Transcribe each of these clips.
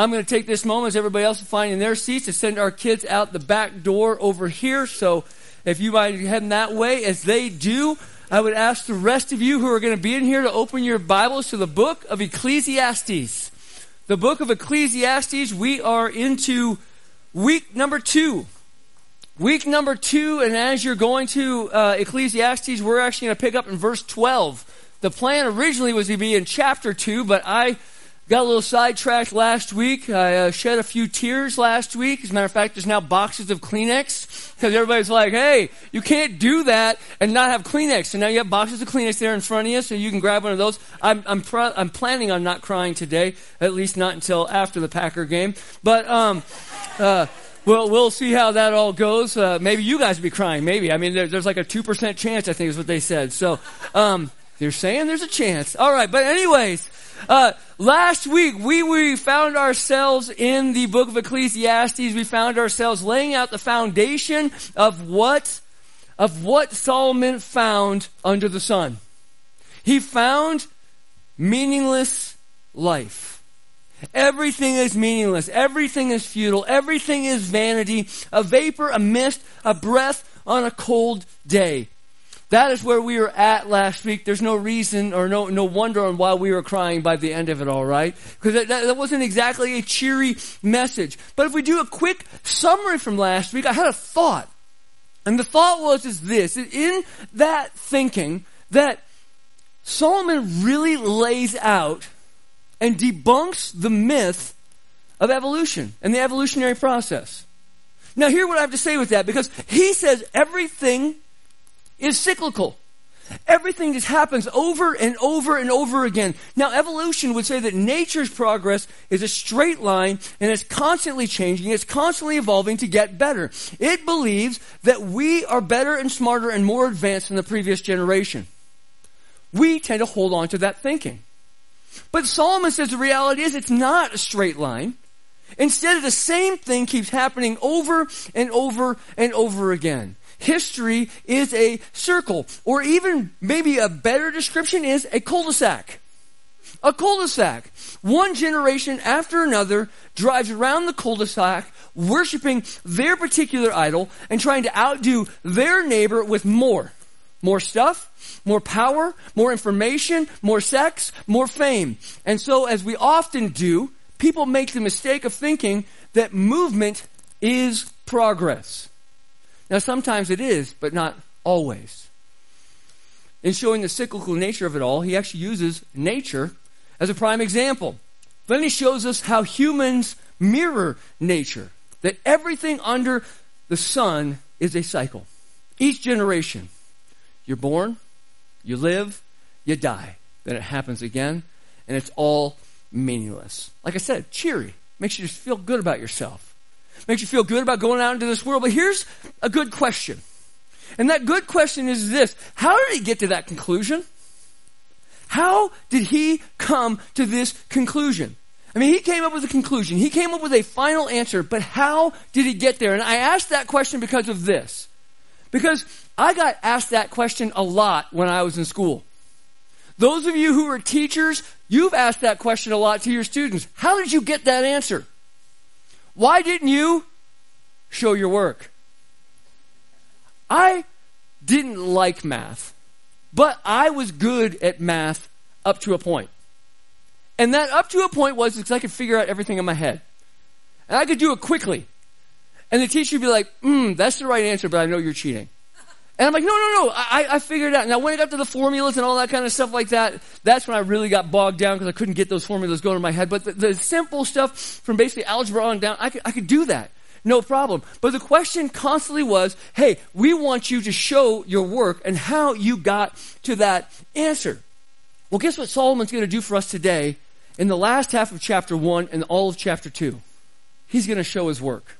I'm going to take this moment as everybody else is finding their seats to send our kids out the back door over here. So if you might head that way, as they do, I would ask the rest of you who are going to be in here to open your Bibles to the book of Ecclesiastes. The book of Ecclesiastes, we are into week number two. Week number two, and as you're going to uh, Ecclesiastes, we're actually going to pick up in verse 12. The plan originally was to be in chapter 2, but I got a little sidetracked last week. I uh, shed a few tears last week. As a matter of fact, there's now boxes of Kleenex because everybody's like, hey, you can't do that and not have Kleenex. So now you have boxes of Kleenex there in front of you, so you can grab one of those. I'm, I'm, pro- I'm planning on not crying today, at least not until after the Packer game. But, um, uh, well, we'll see how that all goes. Uh, maybe you guys will be crying. Maybe. I mean, there, there's like a 2% chance, I think is what they said. So, um, they're saying there's a chance. All right, but anyways, uh, last week we, we found ourselves in the book of Ecclesiastes. We found ourselves laying out the foundation of what, of what Solomon found under the sun. He found meaningless life. Everything is meaningless. Everything is futile. Everything is vanity. A vapor, a mist, a breath on a cold day. That is where we were at last week. There's no reason or no, no wonder on why we were crying by the end of it, all right? Because that, that, that wasn't exactly a cheery message. But if we do a quick summary from last week, I had a thought. And the thought was is this, in that thinking that Solomon really lays out and debunks the myth of evolution and the evolutionary process. Now hear what I have to say with that because he says everything is cyclical. Everything just happens over and over and over again. Now, evolution would say that nature's progress is a straight line and it's constantly changing, it's constantly evolving to get better. It believes that we are better and smarter and more advanced than the previous generation. We tend to hold on to that thinking. But Solomon says the reality is it's not a straight line. Instead, the same thing keeps happening over and over and over again. History is a circle, or even maybe a better description is a cul-de-sac. A cul-de-sac. One generation after another drives around the cul-de-sac, worshiping their particular idol and trying to outdo their neighbor with more. More stuff, more power, more information, more sex, more fame. And so, as we often do, people make the mistake of thinking that movement is progress. Now, sometimes it is, but not always. In showing the cyclical nature of it all, he actually uses nature as a prime example. Then he shows us how humans mirror nature, that everything under the sun is a cycle. Each generation, you're born, you live, you die. Then it happens again, and it's all meaningless. Like I said, cheery. Makes you just feel good about yourself makes you feel good about going out into this world. But here's a good question. And that good question is this How did he get to that conclusion? How did he come to this conclusion? I mean, he came up with a conclusion. He came up with a final answer, but how did he get there? And I asked that question because of this. Because I got asked that question a lot when I was in school. Those of you who are teachers, you've asked that question a lot to your students. How did you get that answer? Why didn't you show your work? I didn't like math, but I was good at math up to a point. And that up to a point was because I could figure out everything in my head. And I could do it quickly. And the teacher would be like, hmm, that's the right answer, but I know you're cheating. And I'm like, no, no, no, I, I figured it out. Now, when it got to the formulas and all that kind of stuff like that, that's when I really got bogged down because I couldn't get those formulas going in my head. But the, the simple stuff from basically algebra on down, I could, I could do that. No problem. But the question constantly was, hey, we want you to show your work and how you got to that answer. Well, guess what Solomon's going to do for us today in the last half of chapter 1 and all of chapter 2? He's going to show his work.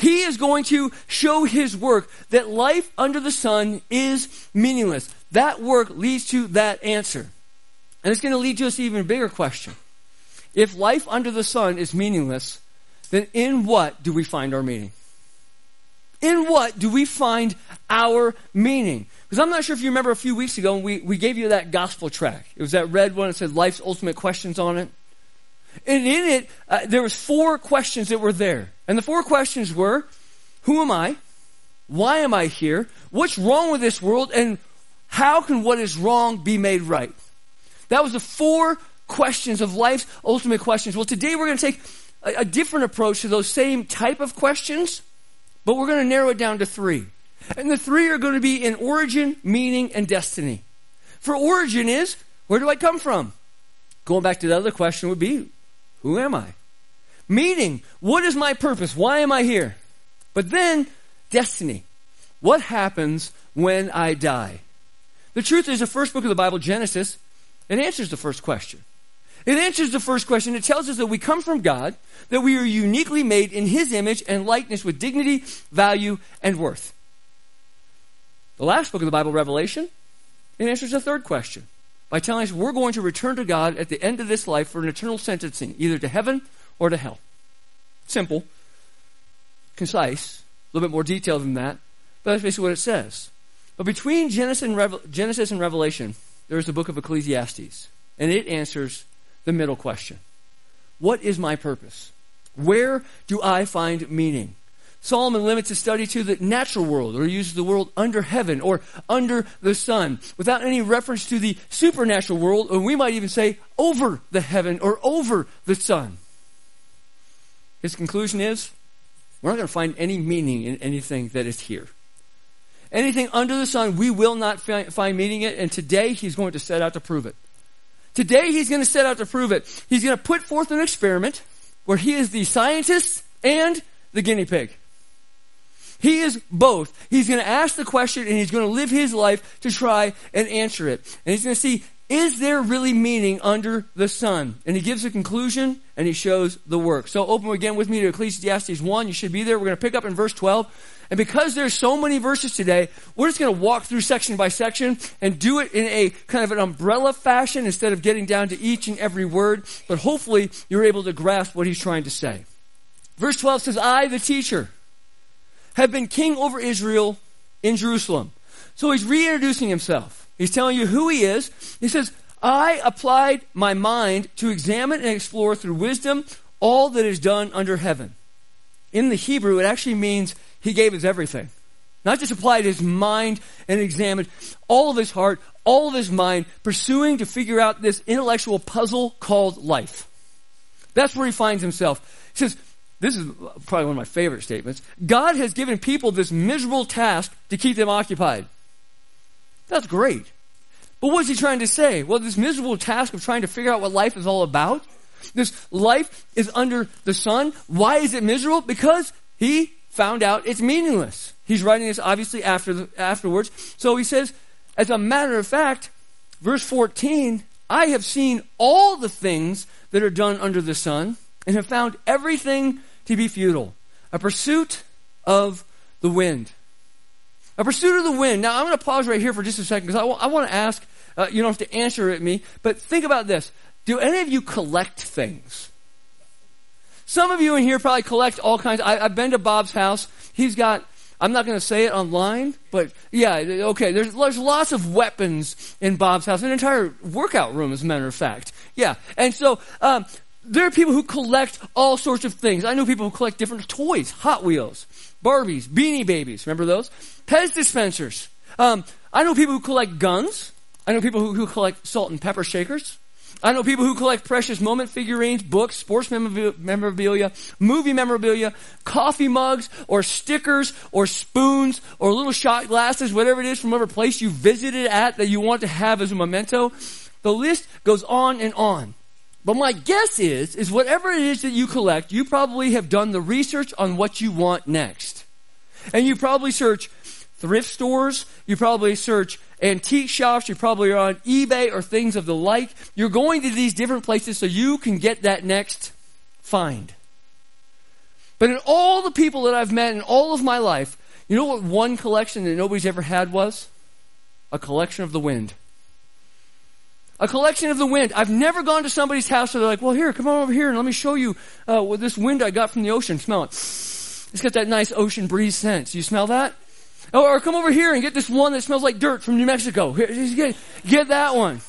He is going to show his work that life under the sun is meaningless. That work leads to that answer. And it's going to lead to us even bigger question. If life under the sun is meaningless, then in what do we find our meaning? In what do we find our meaning? Because I'm not sure if you remember a few weeks ago, we, we gave you that gospel track. It was that red one that said Life's Ultimate Questions on it. And in it, uh, there was four questions that were there. And the four questions were, who am I? Why am I here? What's wrong with this world? And how can what is wrong be made right? That was the four questions of life's ultimate questions. Well, today we're going to take a, a different approach to those same type of questions, but we're going to narrow it down to three. And the three are going to be in origin, meaning, and destiny. For origin is, where do I come from? Going back to the other question would be, who am I? Meaning, what is my purpose? Why am I here? But then, destiny. What happens when I die? The truth is, the first book of the Bible, Genesis, it answers the first question. It answers the first question. It tells us that we come from God, that we are uniquely made in His image and likeness with dignity, value, and worth. The last book of the Bible, Revelation, it answers the third question by telling us we're going to return to God at the end of this life for an eternal sentencing, either to heaven or to hell. Simple, concise, a little bit more detailed than that, but that's basically what it says. But between Genesis and, Genesis and Revelation, there's the book of Ecclesiastes, and it answers the middle question What is my purpose? Where do I find meaning? Solomon limits his study to the natural world, or uses the world under heaven or under the sun, without any reference to the supernatural world, or we might even say over the heaven or over the sun. His conclusion is we're not going to find any meaning in anything that is here. Anything under the sun, we will not find meaning in it, and today he's going to set out to prove it. Today he's going to set out to prove it. He's going to put forth an experiment where he is the scientist and the guinea pig. He is both. He's going to ask the question and he's going to live his life to try and answer it. And he's going to see, is there really meaning under the sun? And he gives a conclusion and he shows the work. So open again with me to Ecclesiastes 1. You should be there. We're going to pick up in verse 12. And because there's so many verses today, we're just going to walk through section by section and do it in a kind of an umbrella fashion instead of getting down to each and every word. But hopefully you're able to grasp what he's trying to say. Verse 12 says, I, the teacher, have been king over Israel in Jerusalem. So he's reintroducing himself. He's telling you who he is. He says, I applied my mind to examine and explore through wisdom all that is done under heaven. In the Hebrew, it actually means he gave his everything. Not just applied his mind and examined all of his heart, all of his mind, pursuing to figure out this intellectual puzzle called life. That's where he finds himself. He says, this is probably one of my favorite statements. God has given people this miserable task to keep them occupied. That's great. But what's he trying to say? Well, this miserable task of trying to figure out what life is all about, this life is under the sun. Why is it miserable? Because he found out it's meaningless. He's writing this obviously after the, afterwards. So he says, as a matter of fact, verse 14, I have seen all the things that are done under the sun and have found everything to be futile. A pursuit of the wind. A pursuit of the wind. Now, I'm going to pause right here for just a second because I, w- I want to ask, uh, you don't have to answer at me, but think about this. Do any of you collect things? Some of you in here probably collect all kinds. I, have been to Bob's house. He's got, I'm not going to say it online, but yeah, okay, there's, there's lots of weapons in Bob's house, an entire workout room, as a matter of fact. Yeah. And so, um, there are people who collect all sorts of things. I know people who collect different toys, Hot Wheels, Barbies, Beanie Babies. Remember those? Pez dispensers. Um, I know people who collect guns. I know people who, who collect salt and pepper shakers. I know people who collect precious moment figurines, books, sports memorabilia, movie memorabilia, coffee mugs, or stickers, or spoons, or little shot glasses, whatever it is from whatever place you visited at that you want to have as a memento. The list goes on and on. But my guess is, is whatever it is that you collect, you probably have done the research on what you want next. And you probably search thrift stores, you probably search antique shops, you probably are on eBay or things of the like. You're going to these different places so you can get that next find. But in all the people that I've met in all of my life, you know what one collection that nobody's ever had was? A collection of the wind a collection of the wind. I've never gone to somebody's house where they're like, well, here, come on over here and let me show you uh, what this wind I got from the ocean. Smell it. It's got that nice ocean breeze scent. You smell that? Or, or come over here and get this one that smells like dirt from New Mexico. Here, get, get that one.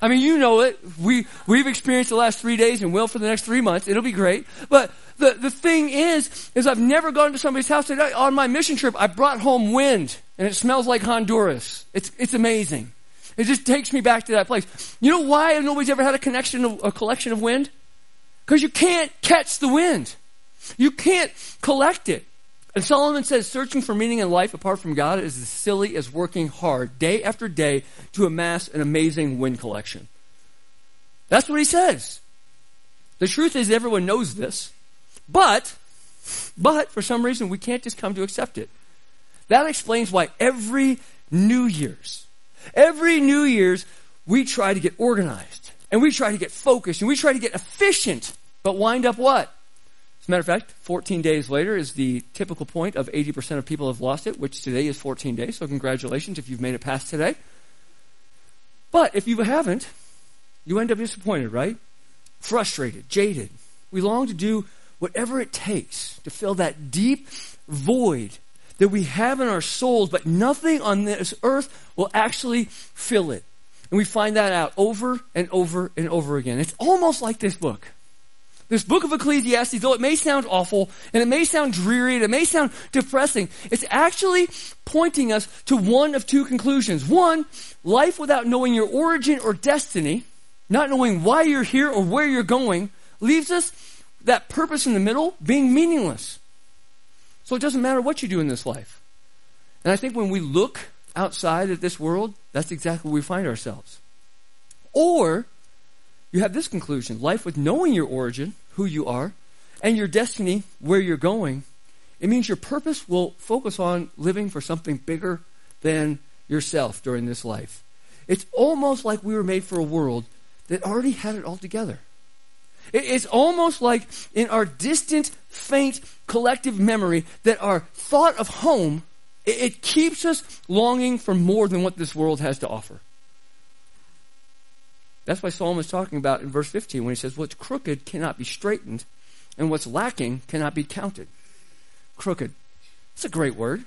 I mean, you know it. We, we've experienced the last three days and will for the next three months. It'll be great. But the, the thing is, is I've never gone to somebody's house that on my mission trip, I brought home wind and it smells like Honduras. It's, it's amazing. It just takes me back to that place. You know why nobody's ever had a connection a collection of wind? Because you can't catch the wind. You can't collect it. And Solomon says searching for meaning in life apart from God is as silly as working hard day after day to amass an amazing wind collection. That's what he says. The truth is everyone knows this, but, but for some reason we can't just come to accept it. That explains why every New Year's, every New Year's, we try to get organized and we try to get focused and we try to get efficient, but wind up what? As a matter of fact, 14 days later is the typical point of 80% of people have lost it, which today is 14 days. So congratulations if you've made it past today. But if you haven't, you end up disappointed, right? Frustrated, jaded. We long to do whatever it takes to fill that deep void that we have in our souls, but nothing on this earth will actually fill it. And we find that out over and over and over again. It's almost like this book. This book of Ecclesiastes, though it may sound awful and it may sound dreary and it may sound depressing, it's actually pointing us to one of two conclusions. One, life without knowing your origin or destiny, not knowing why you're here or where you're going, leaves us that purpose in the middle being meaningless. So it doesn't matter what you do in this life. And I think when we look outside of this world, that's exactly where we find ourselves. Or you have this conclusion life with knowing your origin, who you are, and your destiny, where you're going, it means your purpose will focus on living for something bigger than yourself during this life. It's almost like we were made for a world that already had it all together. It's almost like in our distant, faint collective memory that our thought of home, it keeps us longing for more than what this world has to offer. That's why Solomon is talking about in verse 15 when he says, What's crooked cannot be straightened, and what's lacking cannot be counted. Crooked. It's a great word.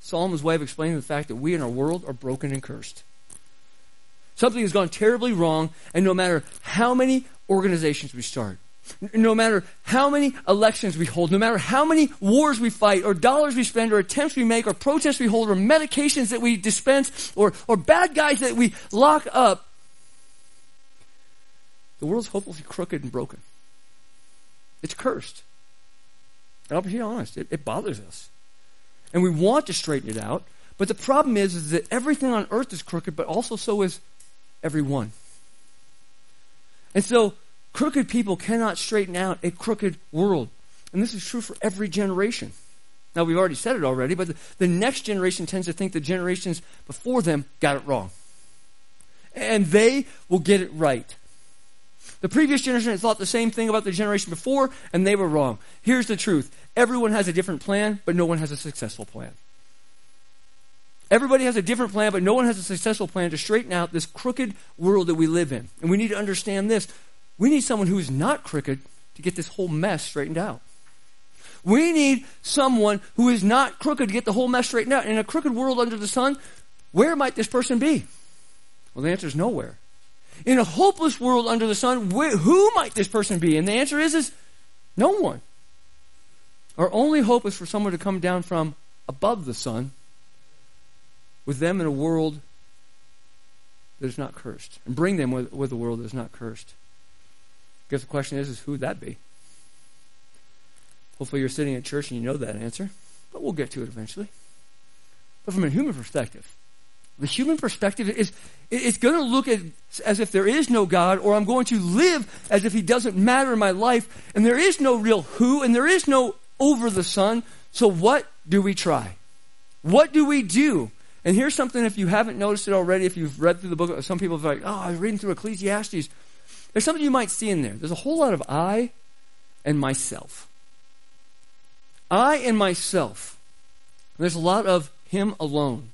Solomon's way of explaining the fact that we in our world are broken and cursed. Something has gone terribly wrong, and no matter how many organizations we start, no matter how many elections we hold, no matter how many wars we fight, or dollars we spend, or attempts we make, or protests we hold, or medications that we dispense, or, or bad guys that we lock up, the world's hopelessly crooked and broken. It's cursed. And I'll be honest, it, it bothers us. And we want to straighten it out, but the problem is, is that everything on earth is crooked, but also so is everyone. And so, crooked people cannot straighten out a crooked world. And this is true for every generation. Now, we've already said it already, but the, the next generation tends to think the generations before them got it wrong. And they will get it right. The previous generation thought the same thing about the generation before, and they were wrong. Here's the truth everyone has a different plan, but no one has a successful plan. Everybody has a different plan, but no one has a successful plan to straighten out this crooked world that we live in. And we need to understand this. We need someone who is not crooked to get this whole mess straightened out. We need someone who is not crooked to get the whole mess straightened out. In a crooked world under the sun, where might this person be? Well, the answer is nowhere in a hopeless world under the sun, who might this person be? And the answer is, is no one. Our only hope is for someone to come down from above the sun with them in a world that is not cursed and bring them with, with a world that is not cursed. I guess the question is, is who would that be? Hopefully you're sitting at church and you know that answer, but we'll get to it eventually. But from a human perspective, the human perspective is it's going to look at, as if there is no God, or I'm going to live as if He doesn't matter in my life, and there is no real who, and there is no over the sun. So what do we try? What do we do? And here's something if you haven't noticed it already, if you've read through the book, some people are like, oh, I was reading through Ecclesiastes. There's something you might see in there. There's a whole lot of I and myself. I and myself. there's a lot of him alone.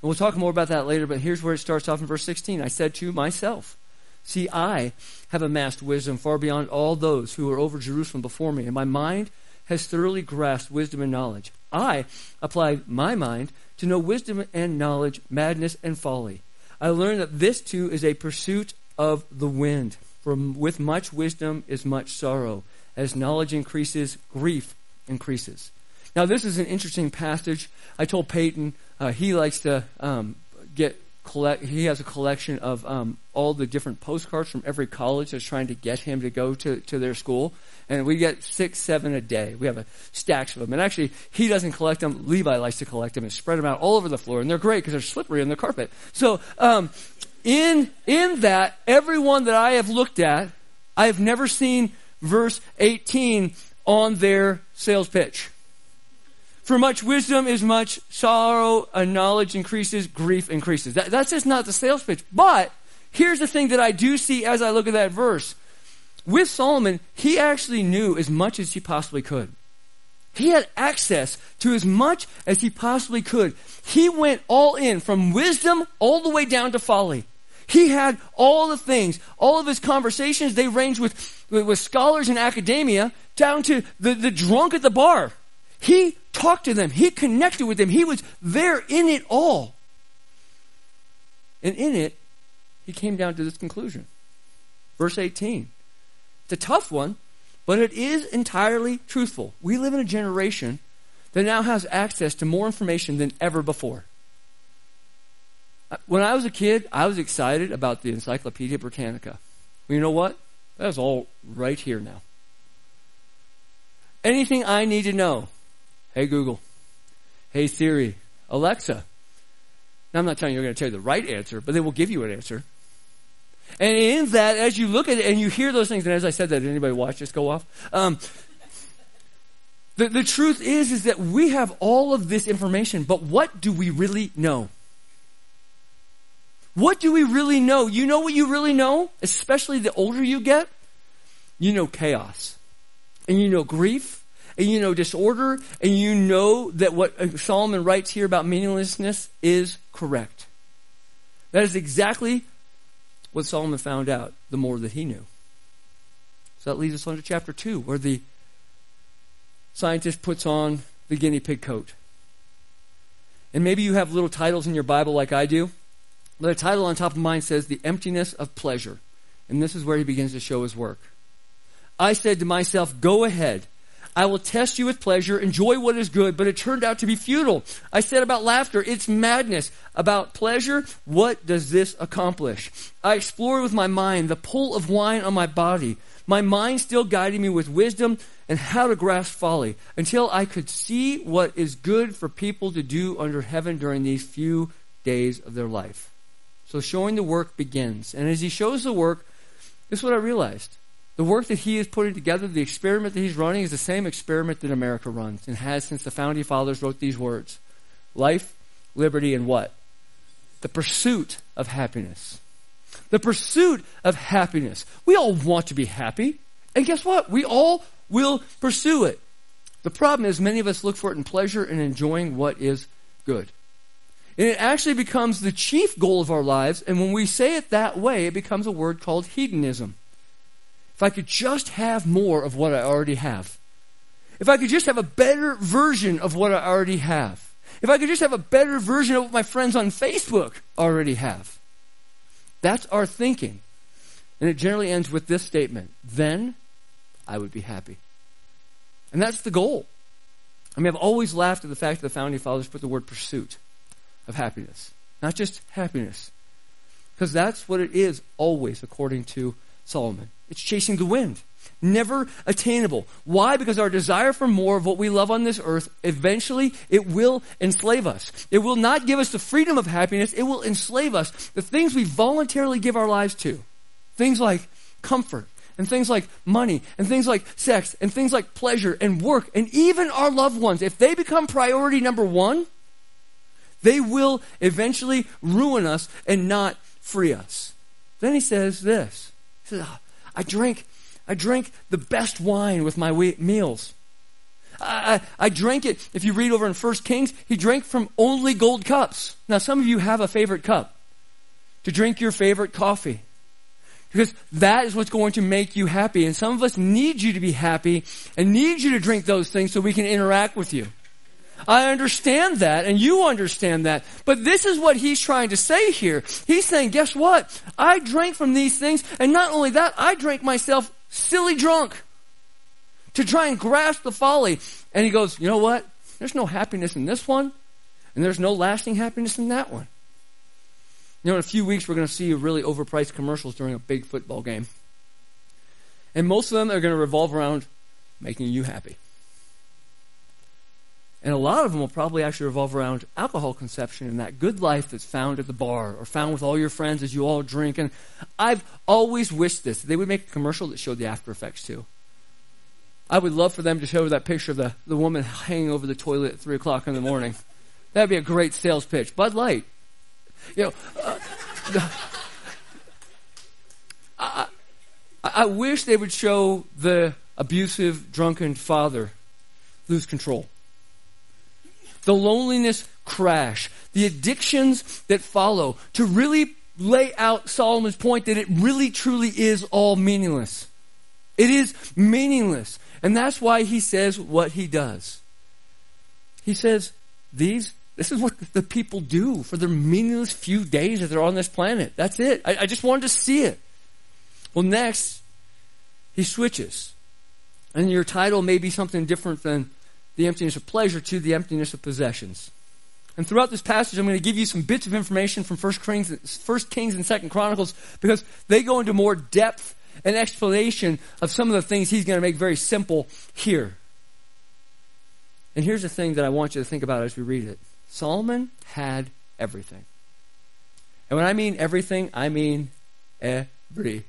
And we'll talk more about that later, but here's where it starts off in verse 16. I said to myself, See, I have amassed wisdom far beyond all those who are over Jerusalem before me, and my mind has thoroughly grasped wisdom and knowledge. I apply my mind to know wisdom and knowledge, madness and folly. I learned that this too is a pursuit of the wind. For with much wisdom is much sorrow. As knowledge increases, grief increases. Now, this is an interesting passage. I told Peyton uh, he likes to um, get collect. He has a collection of um, all the different postcards from every college that's trying to get him to go to, to their school. And we get six, seven a day. We have a stacks of them. And actually, he doesn't collect them. Levi likes to collect them and spread them out all over the floor. And they're great because they're slippery on the carpet. So, um, in, in that, everyone that I have looked at, I have never seen verse 18 on their sales pitch. For much wisdom is much sorrow, and knowledge increases, grief increases. That, that's just not the sales pitch. But here's the thing that I do see as I look at that verse. With Solomon, he actually knew as much as he possibly could. He had access to as much as he possibly could. He went all in from wisdom all the way down to folly. He had all the things, all of his conversations, they ranged with, with scholars in academia down to the, the drunk at the bar. He talked to them. He connected with them. He was there in it all. And in it, he came down to this conclusion. Verse 18. It's a tough one, but it is entirely truthful. We live in a generation that now has access to more information than ever before. When I was a kid, I was excited about the Encyclopedia Britannica. Well, you know what? That's all right here now. Anything I need to know. Hey Google. Hey Siri. Alexa. Now I'm not telling you you're going to tell you the right answer, but they will give you an answer. And in that, as you look at it and you hear those things, and as I said that, did anybody watch this go off? Um, the, the truth is, is that we have all of this information, but what do we really know? What do we really know? You know what you really know? Especially the older you get? You know chaos. And you know grief. And you know disorder. And you know that what uh, Solomon writes here about meaninglessness is correct. That is exactly what Solomon found out the more that he knew. So that leads us on to chapter 2, where the scientist puts on the guinea pig coat. And maybe you have little titles in your Bible like I do. The title on top of mine says The Emptiness of Pleasure. And this is where he begins to show his work. I said to myself, Go ahead. I will test you with pleasure, enjoy what is good, but it turned out to be futile. I said about laughter, it's madness. About pleasure, what does this accomplish? I explored with my mind the pull of wine on my body, my mind still guiding me with wisdom and how to grasp folly, until I could see what is good for people to do under heaven during these few days of their life. So showing the work begins. And as he shows the work, this is what I realized. The work that he is putting together, the experiment that he's running, is the same experiment that America runs and has since the founding fathers wrote these words life, liberty, and what? The pursuit of happiness. The pursuit of happiness. We all want to be happy. And guess what? We all will pursue it. The problem is, many of us look for it in pleasure and enjoying what is good. And it actually becomes the chief goal of our lives. And when we say it that way, it becomes a word called hedonism. If I could just have more of what I already have. If I could just have a better version of what I already have. If I could just have a better version of what my friends on Facebook already have. That's our thinking. And it generally ends with this statement Then I would be happy. And that's the goal. I mean, I've always laughed at the fact that the founding fathers put the word pursuit of happiness. Not just happiness. Because that's what it is always, according to Solomon. It's chasing the wind. Never attainable. Why? Because our desire for more of what we love on this earth, eventually it will enslave us. It will not give us the freedom of happiness. It will enslave us. The things we voluntarily give our lives to. Things like comfort, and things like money, and things like sex, and things like pleasure and work, and even our loved ones. If they become priority number one, they will eventually ruin us and not free us. Then he says this. He says, ah, I drink, I drank the best wine with my meals. I, I, I, drank it. If you read over in First Kings, he drank from only gold cups. Now, some of you have a favorite cup to drink your favorite coffee. Because that is what's going to make you happy. And some of us need you to be happy and need you to drink those things so we can interact with you. I understand that, and you understand that. But this is what he's trying to say here. He's saying, guess what? I drank from these things, and not only that, I drank myself silly drunk to try and grasp the folly. And he goes, you know what? There's no happiness in this one, and there's no lasting happiness in that one. You know, in a few weeks, we're going to see really overpriced commercials during a big football game. And most of them are going to revolve around making you happy. And a lot of them will probably actually revolve around alcohol consumption and that good life that's found at the bar or found with all your friends as you all drink. And I've always wished this. They would make a commercial that showed the after effects too. I would love for them to show that picture of the, the woman hanging over the toilet at 3 o'clock in the morning. That'd be a great sales pitch. Bud Light. You know, uh, I, I wish they would show the abusive, drunken father lose control. The loneliness crash, the addictions that follow, to really lay out Solomon's point that it really truly is all meaningless. It is meaningless. And that's why he says what he does. He says, these, this is what the people do for their meaningless few days that they're on this planet. That's it. I, I just wanted to see it. Well, next, he switches. And your title may be something different than the emptiness of pleasure to the emptiness of possessions. And throughout this passage, I'm going to give you some bits of information from First Kings, First Kings and Second Chronicles because they go into more depth and explanation of some of the things he's going to make very simple here. And here's the thing that I want you to think about as we read it Solomon had everything. And when I mean everything, I mean everything.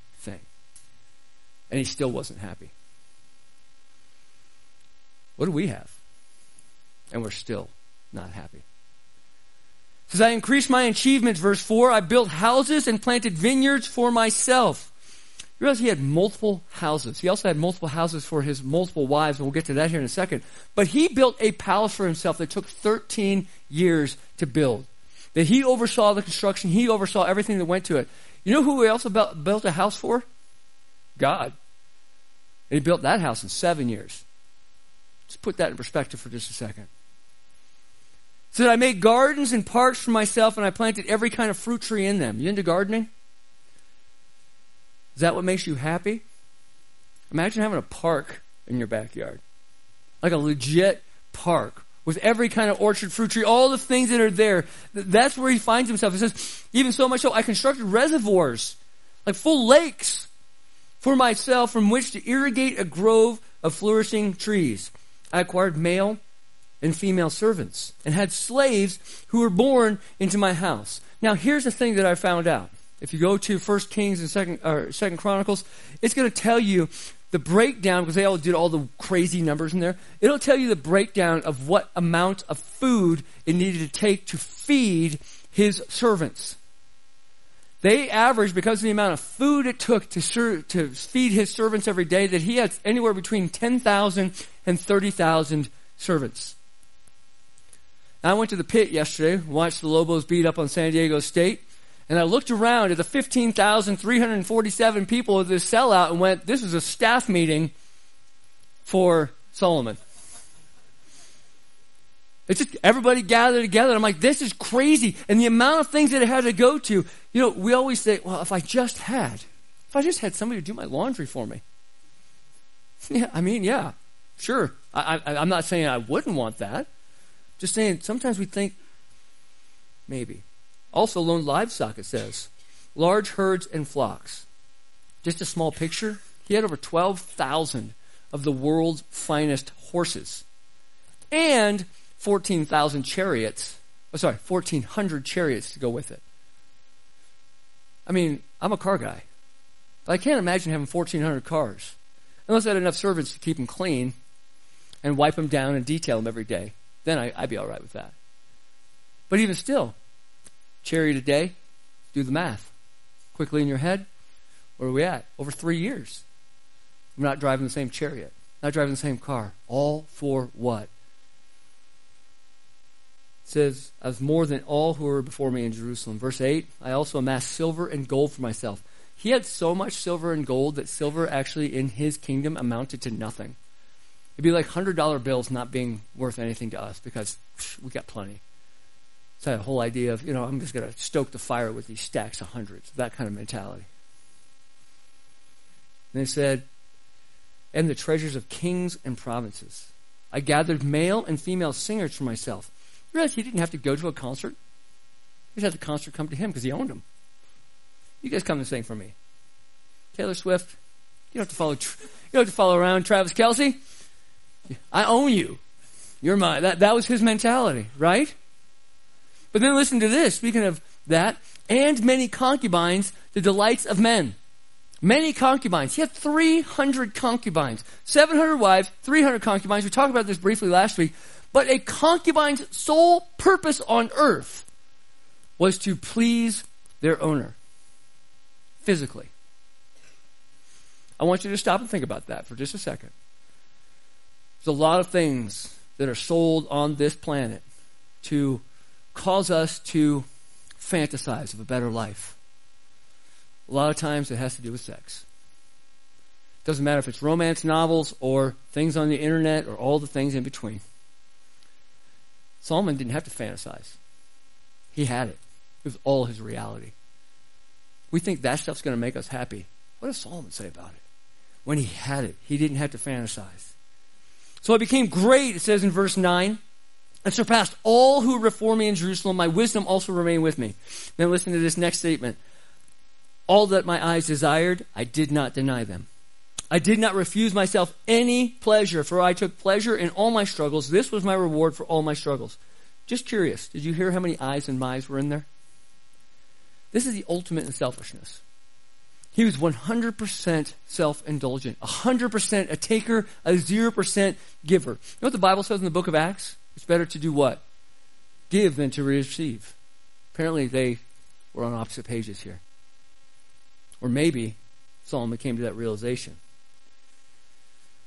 And he still wasn't happy. What do we have? And we're still not happy. It says, I increased my achievements, verse 4. I built houses and planted vineyards for myself. You realize he had multiple houses. He also had multiple houses for his multiple wives, and we'll get to that here in a second. But he built a palace for himself that took 13 years to build. That he oversaw the construction, he oversaw everything that went to it. You know who he also built a house for? God. And he built that house in seven years. Let's put that in perspective for just a second. Said, I made gardens and parks for myself, and I planted every kind of fruit tree in them. You into gardening? Is that what makes you happy? Imagine having a park in your backyard. Like a legit park with every kind of orchard, fruit tree, all the things that are there. That's where he finds himself. He says, even so much so, I constructed reservoirs, like full lakes, for myself from which to irrigate a grove of flourishing trees. I acquired male and female servants and had slaves who were born into my house. Now, here's the thing that I found out. If you go to First Kings and Second, or Second Chronicles, it's going to tell you the breakdown because they all did all the crazy numbers in there. It'll tell you the breakdown of what amount of food it needed to take to feed his servants. They averaged, because of the amount of food it took to, to feed his servants every day, that he had anywhere between 10,000 and 30,000 servants. I went to the pit yesterday, watched the Lobos beat up on San Diego State, and I looked around at the 15,347 people of this sellout and went, this is a staff meeting for Solomon. It's just everybody gathered together. I'm like, this is crazy. And the amount of things that it had to go to. You know, we always say, well, if I just had, if I just had somebody to do my laundry for me. Yeah, I mean, yeah, sure. I, I, I'm not saying I wouldn't want that. Just saying, sometimes we think maybe. Also, loaned livestock, it says. Large herds and flocks. Just a small picture. He had over 12,000 of the world's finest horses. And 14,000 chariots. Oh, sorry, 1,400 chariots to go with it. I mean, I'm a car guy. But I can't imagine having 1,400 cars. Unless I had enough servants to keep them clean and wipe them down and detail them every day. Then I, would be all right with that. But even still, chariot a day, do the math. Quickly in your head, where are we at? Over three years. I'm not driving the same chariot, not driving the same car. All for what? says, I was more than all who were before me in Jerusalem. Verse 8, I also amassed silver and gold for myself. He had so much silver and gold that silver actually in his kingdom amounted to nothing. It'd be like $100 bills not being worth anything to us because psh, we got plenty. It's that whole idea of, you know, I'm just going to stoke the fire with these stacks of hundreds, that kind of mentality. And they said, and the treasures of kings and provinces. I gathered male and female singers for myself. You realize he didn't have to go to a concert? He just had the concert come to him because he owned them. You guys come and sing for me. Taylor Swift, you don't have to follow. You don't have to follow around Travis Kelce. I own you. You're mine. That that was his mentality, right? But then listen to this. Speaking of that, and many concubines, the delights of men. Many concubines. He had 300 concubines, 700 wives, 300 concubines. We talked about this briefly last week. But a concubine's sole purpose on earth was to please their owner physically. I want you to stop and think about that for just a second. There's a lot of things that are sold on this planet to cause us to fantasize of a better life. A lot of times it has to do with sex. Doesn't matter if it's romance novels or things on the internet or all the things in between. Solomon didn't have to fantasize. He had it. It was all his reality. We think that stuff's going to make us happy. What does Solomon say about it? When he had it, he didn't have to fantasize. So I became great, it says in verse 9, and surpassed all who were before me in Jerusalem. My wisdom also remained with me. Then listen to this next statement. All that my eyes desired, I did not deny them. I did not refuse myself any pleasure, for I took pleasure in all my struggles. This was my reward for all my struggles. Just curious, did you hear how many eyes and my's were in there? This is the ultimate in selfishness. He was 100% self-indulgent, 100% a taker, a 0% giver. You know what the Bible says in the book of Acts? It's better to do what? Give than to receive. Apparently they were on opposite pages here. Or maybe Solomon came to that realization.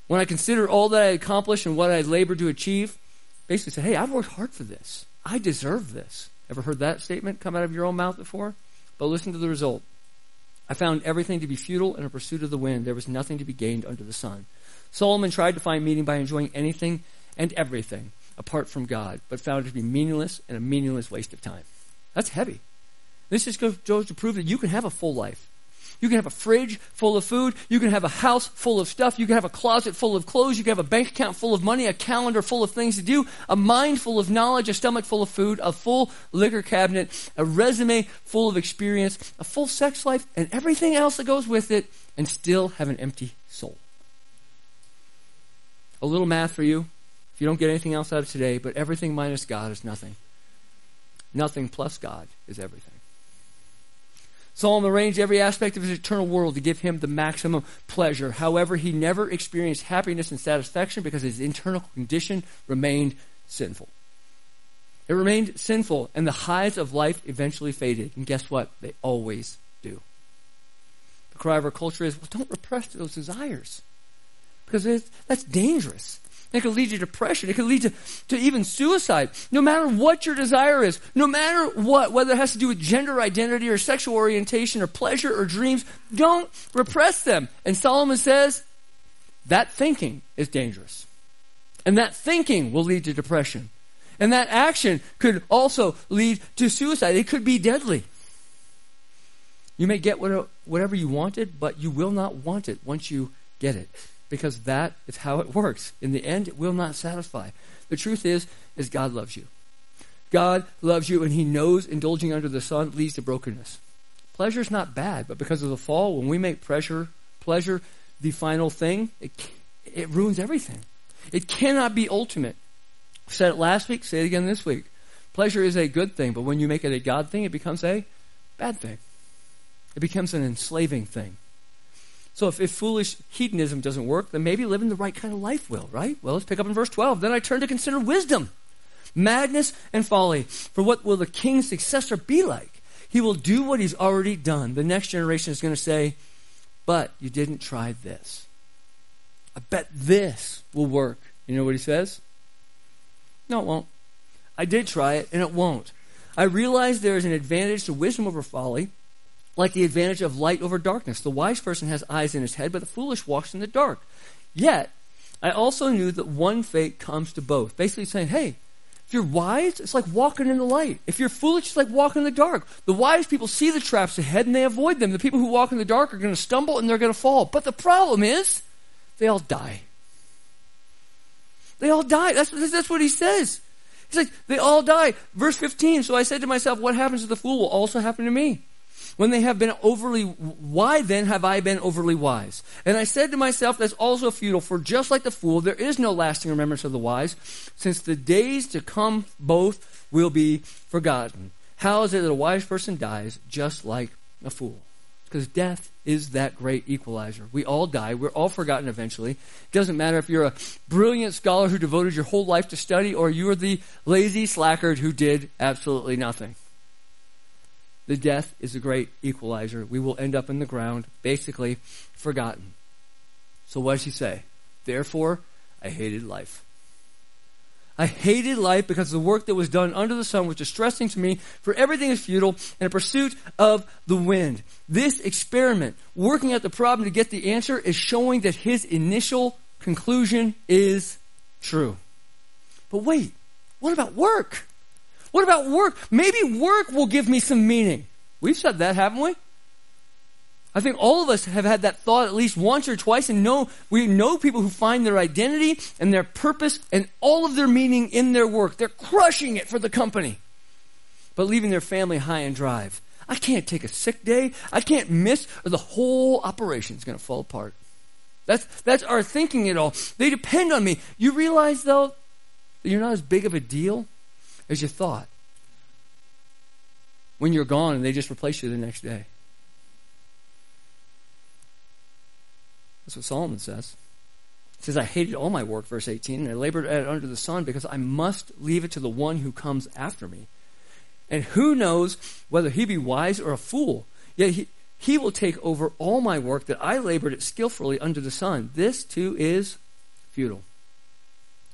When I consider all that I accomplished and what I labored to achieve, basically said, hey, I've worked hard for this. I deserve this. Ever heard that statement come out of your own mouth before? But listen to the result. I found everything to be futile in a pursuit of the wind. There was nothing to be gained under the sun. Solomon tried to find meaning by enjoying anything and everything apart from God, but found it to be meaningless and a meaningless waste of time. That's heavy. This just goes to prove that you can have a full life. You can have a fridge full of food. You can have a house full of stuff. You can have a closet full of clothes. You can have a bank account full of money, a calendar full of things to do, a mind full of knowledge, a stomach full of food, a full liquor cabinet, a resume full of experience, a full sex life, and everything else that goes with it, and still have an empty soul. A little math for you. If you don't get anything else out of today, but everything minus God is nothing. Nothing plus God is everything. Solomon arranged every aspect of his eternal world to give him the maximum pleasure. However, he never experienced happiness and satisfaction because his internal condition remained sinful. It remained sinful, and the highs of life eventually faded. And guess what? They always do. The cry of our culture is, well, don't repress those desires. Because that's dangerous. It could lead to depression. It could lead to, to even suicide. No matter what your desire is, no matter what, whether it has to do with gender identity or sexual orientation or pleasure or dreams, don't repress them. And Solomon says that thinking is dangerous. And that thinking will lead to depression. And that action could also lead to suicide. It could be deadly. You may get whatever you wanted, but you will not want it once you get it because that is how it works. In the end, it will not satisfy. The truth is, is God loves you. God loves you, and He knows indulging under the sun leads to brokenness. Pleasure is not bad, but because of the fall, when we make pleasure, pleasure the final thing, it, it ruins everything. It cannot be ultimate. Said it last week, say it again this week. Pleasure is a good thing, but when you make it a God thing, it becomes a bad thing. It becomes an enslaving thing. So if, if foolish hedonism doesn't work, then maybe living the right kind of life will, right? Well, let's pick up in verse 12. Then I turn to consider wisdom, madness, and folly. For what will the king's successor be like? He will do what he's already done. The next generation is going to say, but you didn't try this. I bet this will work. You know what he says? No, it won't. I did try it, and it won't. I realize there is an advantage to wisdom over folly like the advantage of light over darkness. The wise person has eyes in his head, but the foolish walks in the dark. Yet, I also knew that one fate comes to both. Basically saying, hey, if you're wise, it's like walking in the light. If you're foolish, it's like walking in the dark. The wise people see the traps ahead and they avoid them. The people who walk in the dark are going to stumble and they're going to fall. But the problem is, they all die. They all die. That's, that's what he says. He's like, they all die. Verse 15. So I said to myself, what happens to the fool will also happen to me. When they have been overly, why then have I been overly wise? And I said to myself, that's also futile, for just like the fool, there is no lasting remembrance of the wise, since the days to come both will be forgotten. How is it that a wise person dies just like a fool? Because death is that great equalizer. We all die. We're all forgotten eventually. It doesn't matter if you're a brilliant scholar who devoted your whole life to study or you are the lazy slackard who did absolutely nothing the death is a great equalizer. We will end up in the ground, basically forgotten. So what does he say? Therefore, I hated life. I hated life because the work that was done under the sun was distressing to me, for everything is futile in a pursuit of the wind. This experiment, working at the problem to get the answer, is showing that his initial conclusion is true. But wait, what about work? What about work? Maybe work will give me some meaning. We've said that, haven't we? I think all of us have had that thought at least once or twice and know we know people who find their identity and their purpose and all of their meaning in their work. They're crushing it for the company. But leaving their family high and dry. I can't take a sick day. I can't miss or the whole operation is going to fall apart. That's that's our thinking at all. They depend on me. You realize though that you're not as big of a deal as you thought when you're gone and they just replace you the next day. That's what Solomon says. He says, I hated all my work, verse 18, and I labored at it under the sun because I must leave it to the one who comes after me. And who knows whether he be wise or a fool? Yet he, he will take over all my work that I labored at skillfully under the sun. This too is futile.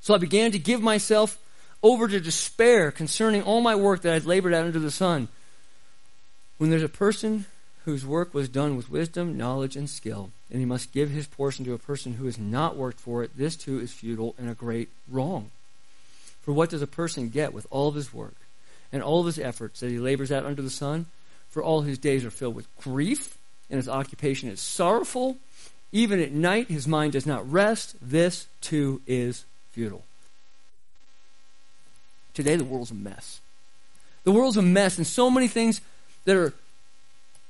So I began to give myself over to despair concerning all my work that I had labored at under the sun. When there's a person whose work was done with wisdom, knowledge, and skill, and he must give his portion to a person who has not worked for it, this too is futile and a great wrong. For what does a person get with all of his work and all of his efforts that he labors at under the sun? For all his days are filled with grief, and his occupation is sorrowful. Even at night, his mind does not rest. This too is futile. Today, the world's a mess. The world's a mess, and so many things that are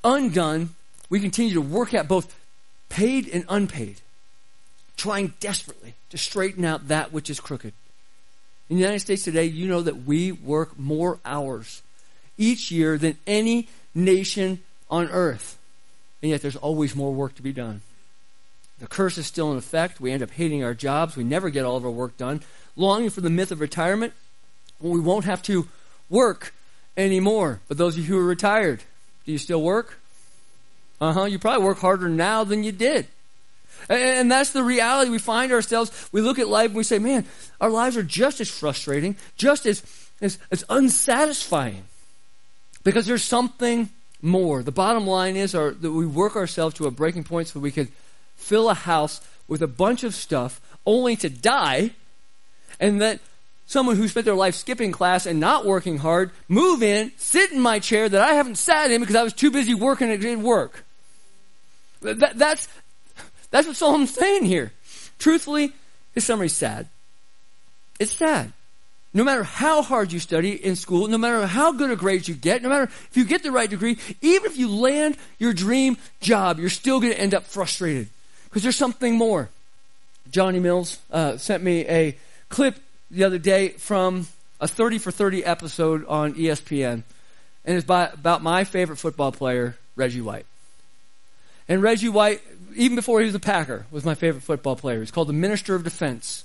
undone, we continue to work at both paid and unpaid, trying desperately to straighten out that which is crooked. In the United States today, you know that we work more hours each year than any nation on earth. And yet there's always more work to be done. The curse is still in effect. We end up hating our jobs. We never get all of our work done. Longing for the myth of retirement we won't have to work anymore. But those of you who are retired, do you still work? Uh huh. You probably work harder now than you did. And that's the reality we find ourselves. We look at life and we say, man, our lives are just as frustrating, just as, as, as unsatisfying. Because there's something more. The bottom line is our, that we work ourselves to a breaking point so we could fill a house with a bunch of stuff only to die and that someone who spent their life skipping class and not working hard move in, sit in my chair that I haven't sat in because I was too busy working at work. That, that's, that's what Solomon's saying here. Truthfully, his summary's sad. It's sad. No matter how hard you study in school, no matter how good a grades you get, no matter if you get the right degree, even if you land your dream job, you're still going to end up frustrated because there's something more. Johnny Mills uh, sent me a clip the other day from a 30 for 30 episode on ESPN, and it's by, about my favorite football player, Reggie White. And Reggie White, even before he was a Packer, was my favorite football player. He's called the Minister of Defense.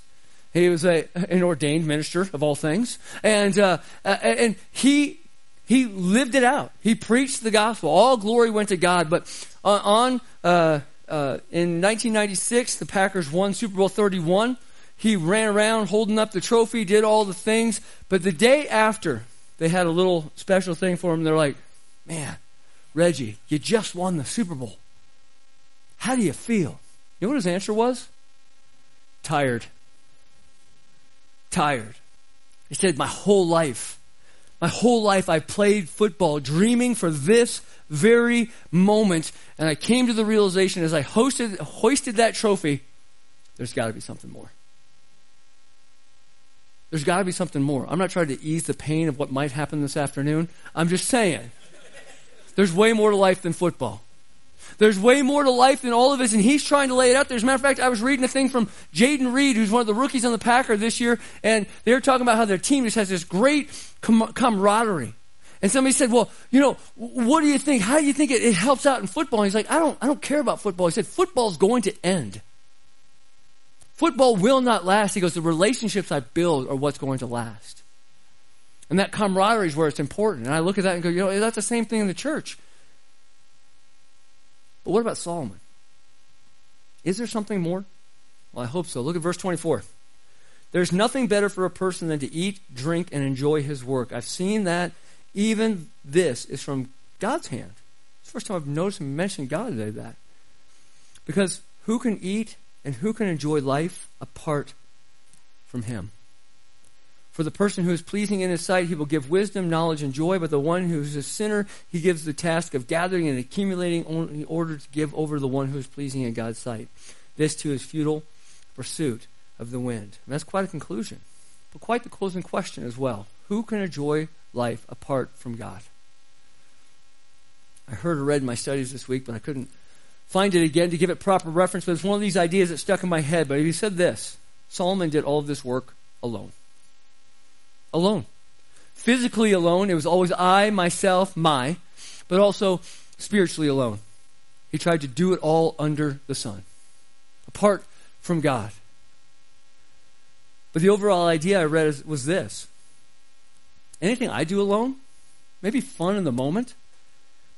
He was a, an ordained minister of all things, and uh, and he he lived it out. He preached the gospel. All glory went to God. But on uh, uh, in 1996, the Packers won Super Bowl 31. He ran around holding up the trophy, did all the things. But the day after, they had a little special thing for him. They're like, man, Reggie, you just won the Super Bowl. How do you feel? You know what his answer was? tired. Tired. He said, My whole life, my whole life I played football, dreaming for this very moment. And I came to the realization as I hosted, hoisted that trophy, there's got to be something more. There's got to be something more. I'm not trying to ease the pain of what might happen this afternoon. I'm just saying, there's way more to life than football. There's way more to life than all of us, and he's trying to lay it out there. As a matter of fact, I was reading a thing from Jayden Reed, who's one of the rookies on the Packer this year, and they were talking about how their team just has this great com- camaraderie. And somebody said, "Well, you know, what do you think? How do you think it, it helps out in football?" And he's like, "I don't, I don't care about football." He said, "Football's going to end. Football will not last." He goes, "The relationships I build are what's going to last." And that camaraderie is where it's important. And I look at that and go, you know, that's the same thing in the church. But what about Solomon? Is there something more? Well, I hope so. Look at verse 24. There's nothing better for a person than to eat, drink, and enjoy his work. I've seen that even this is from God's hand. It's the first time I've noticed him mention God today that. Because who can eat and who can enjoy life apart from him? For the person who is pleasing in his sight, he will give wisdom, knowledge, and joy. But the one who is a sinner, he gives the task of gathering and accumulating in order to give over the one who is pleasing in God's sight. This too is futile pursuit of the wind. And that's quite a conclusion, but quite the closing question as well. Who can enjoy life apart from God? I heard or read in my studies this week, but I couldn't find it again to give it proper reference. But it's one of these ideas that stuck in my head. But he said this Solomon did all of this work alone alone. Physically alone, it was always I, myself, my, but also spiritually alone. He tried to do it all under the sun, apart from God. But the overall idea I read was this anything I do alone may be fun in the moment,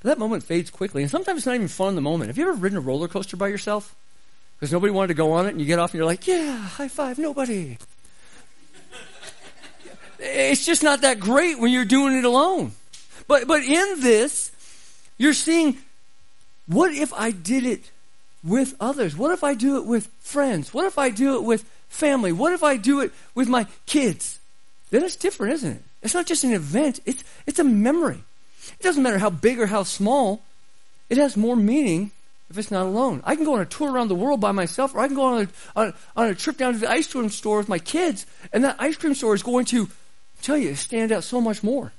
that moment fades quickly. And sometimes it's not even fun in the moment. Have you ever ridden a roller coaster by yourself? Because nobody wanted to go on it, and you get off and you're like, yeah, high five, nobody it's just not that great when you're doing it alone. But, but in this, you're seeing what if I did it with others? What if I do it with friends? What if I do it with family? What if I do it with my kids? Then it's different, isn't it? It's not just an event, it's, it's a memory. It doesn't matter how big or how small, it has more meaning if it's not alone. I can go on a tour around the world by myself, or I can go on a, on, on a trip down to the ice cream store with my kids, and that ice cream store is going to tell you, stand out so much more.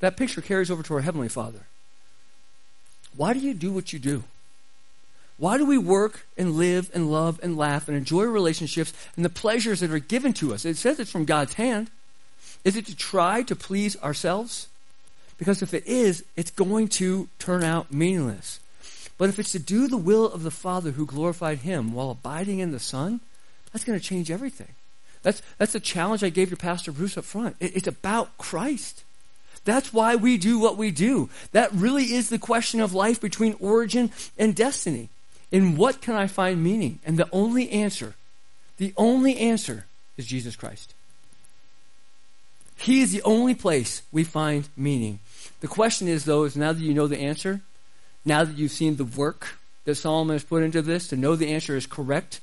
That picture carries over to our Heavenly Father. Why do you do what you do? Why do we work and live and love and laugh and enjoy relationships and the pleasures that are given to us? It says it's from God's hand. Is it to try to please ourselves? Because if it is, it's going to turn out meaningless. But if it's to do the will of the Father who glorified Him while abiding in the Son, that's going to change everything. That's, that's the challenge I gave to Pastor Bruce up front. It, it's about Christ. That's why we do what we do. That really is the question of life between origin and destiny. In what can I find meaning? And the only answer, the only answer is Jesus Christ. He is the only place we find meaning. The question is, though, is now that you know the answer, now that you've seen the work that Solomon has put into this, to know the answer is correct,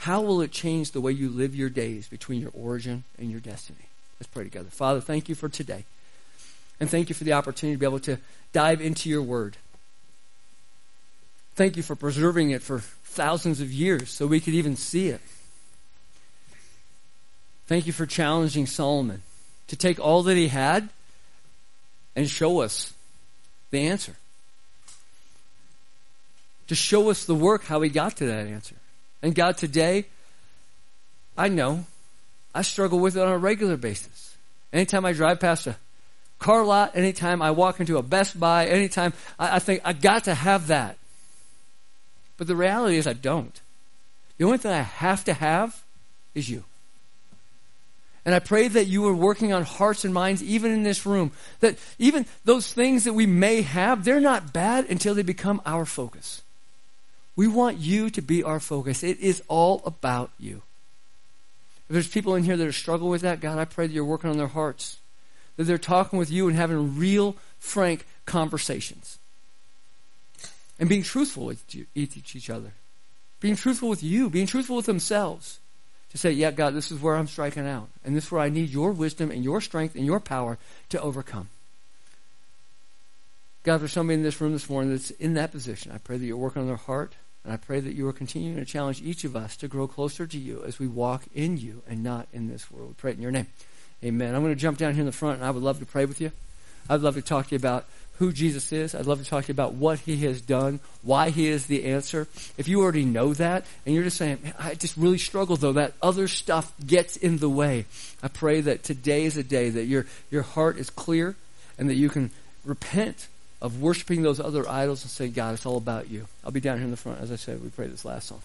how will it change the way you live your days between your origin and your destiny? Let's pray together. Father, thank you for today. And thank you for the opportunity to be able to dive into your word. Thank you for preserving it for thousands of years so we could even see it. Thank you for challenging Solomon to take all that he had and show us the answer. To show us the work, how he got to that answer. And God, today, I know I struggle with it on a regular basis. Anytime I drive past a car lot, anytime I walk into a Best Buy, anytime I, I think I got to have that. But the reality is I don't. The only thing I have to have is you. And I pray that you are working on hearts and minds, even in this room. That even those things that we may have, they're not bad until they become our focus. We want you to be our focus. It is all about you. If there's people in here that are struggling with that, God, I pray that you're working on their hearts, that they're talking with you and having real, frank conversations, and being truthful with each other. being truthful with you, being truthful with themselves. To say, yeah, God, this is where I'm striking out. And this is where I need your wisdom and your strength and your power to overcome. God, for somebody in this room this morning that's in that position, I pray that you're working on their heart. And I pray that you are continuing to challenge each of us to grow closer to you as we walk in you and not in this world. We pray it in your name. Amen. I'm going to jump down here in the front and I would love to pray with you. I'd love to talk to you about who Jesus is. I'd love to talk to you about what he has done, why he is the answer. If you already know that and you're just saying, I just really struggle though, that other stuff gets in the way. I pray that today is a day that your, your heart is clear and that you can repent of worshiping those other idols and say, God, it's all about you. I'll be down here in the front. As I said, we pray this last song.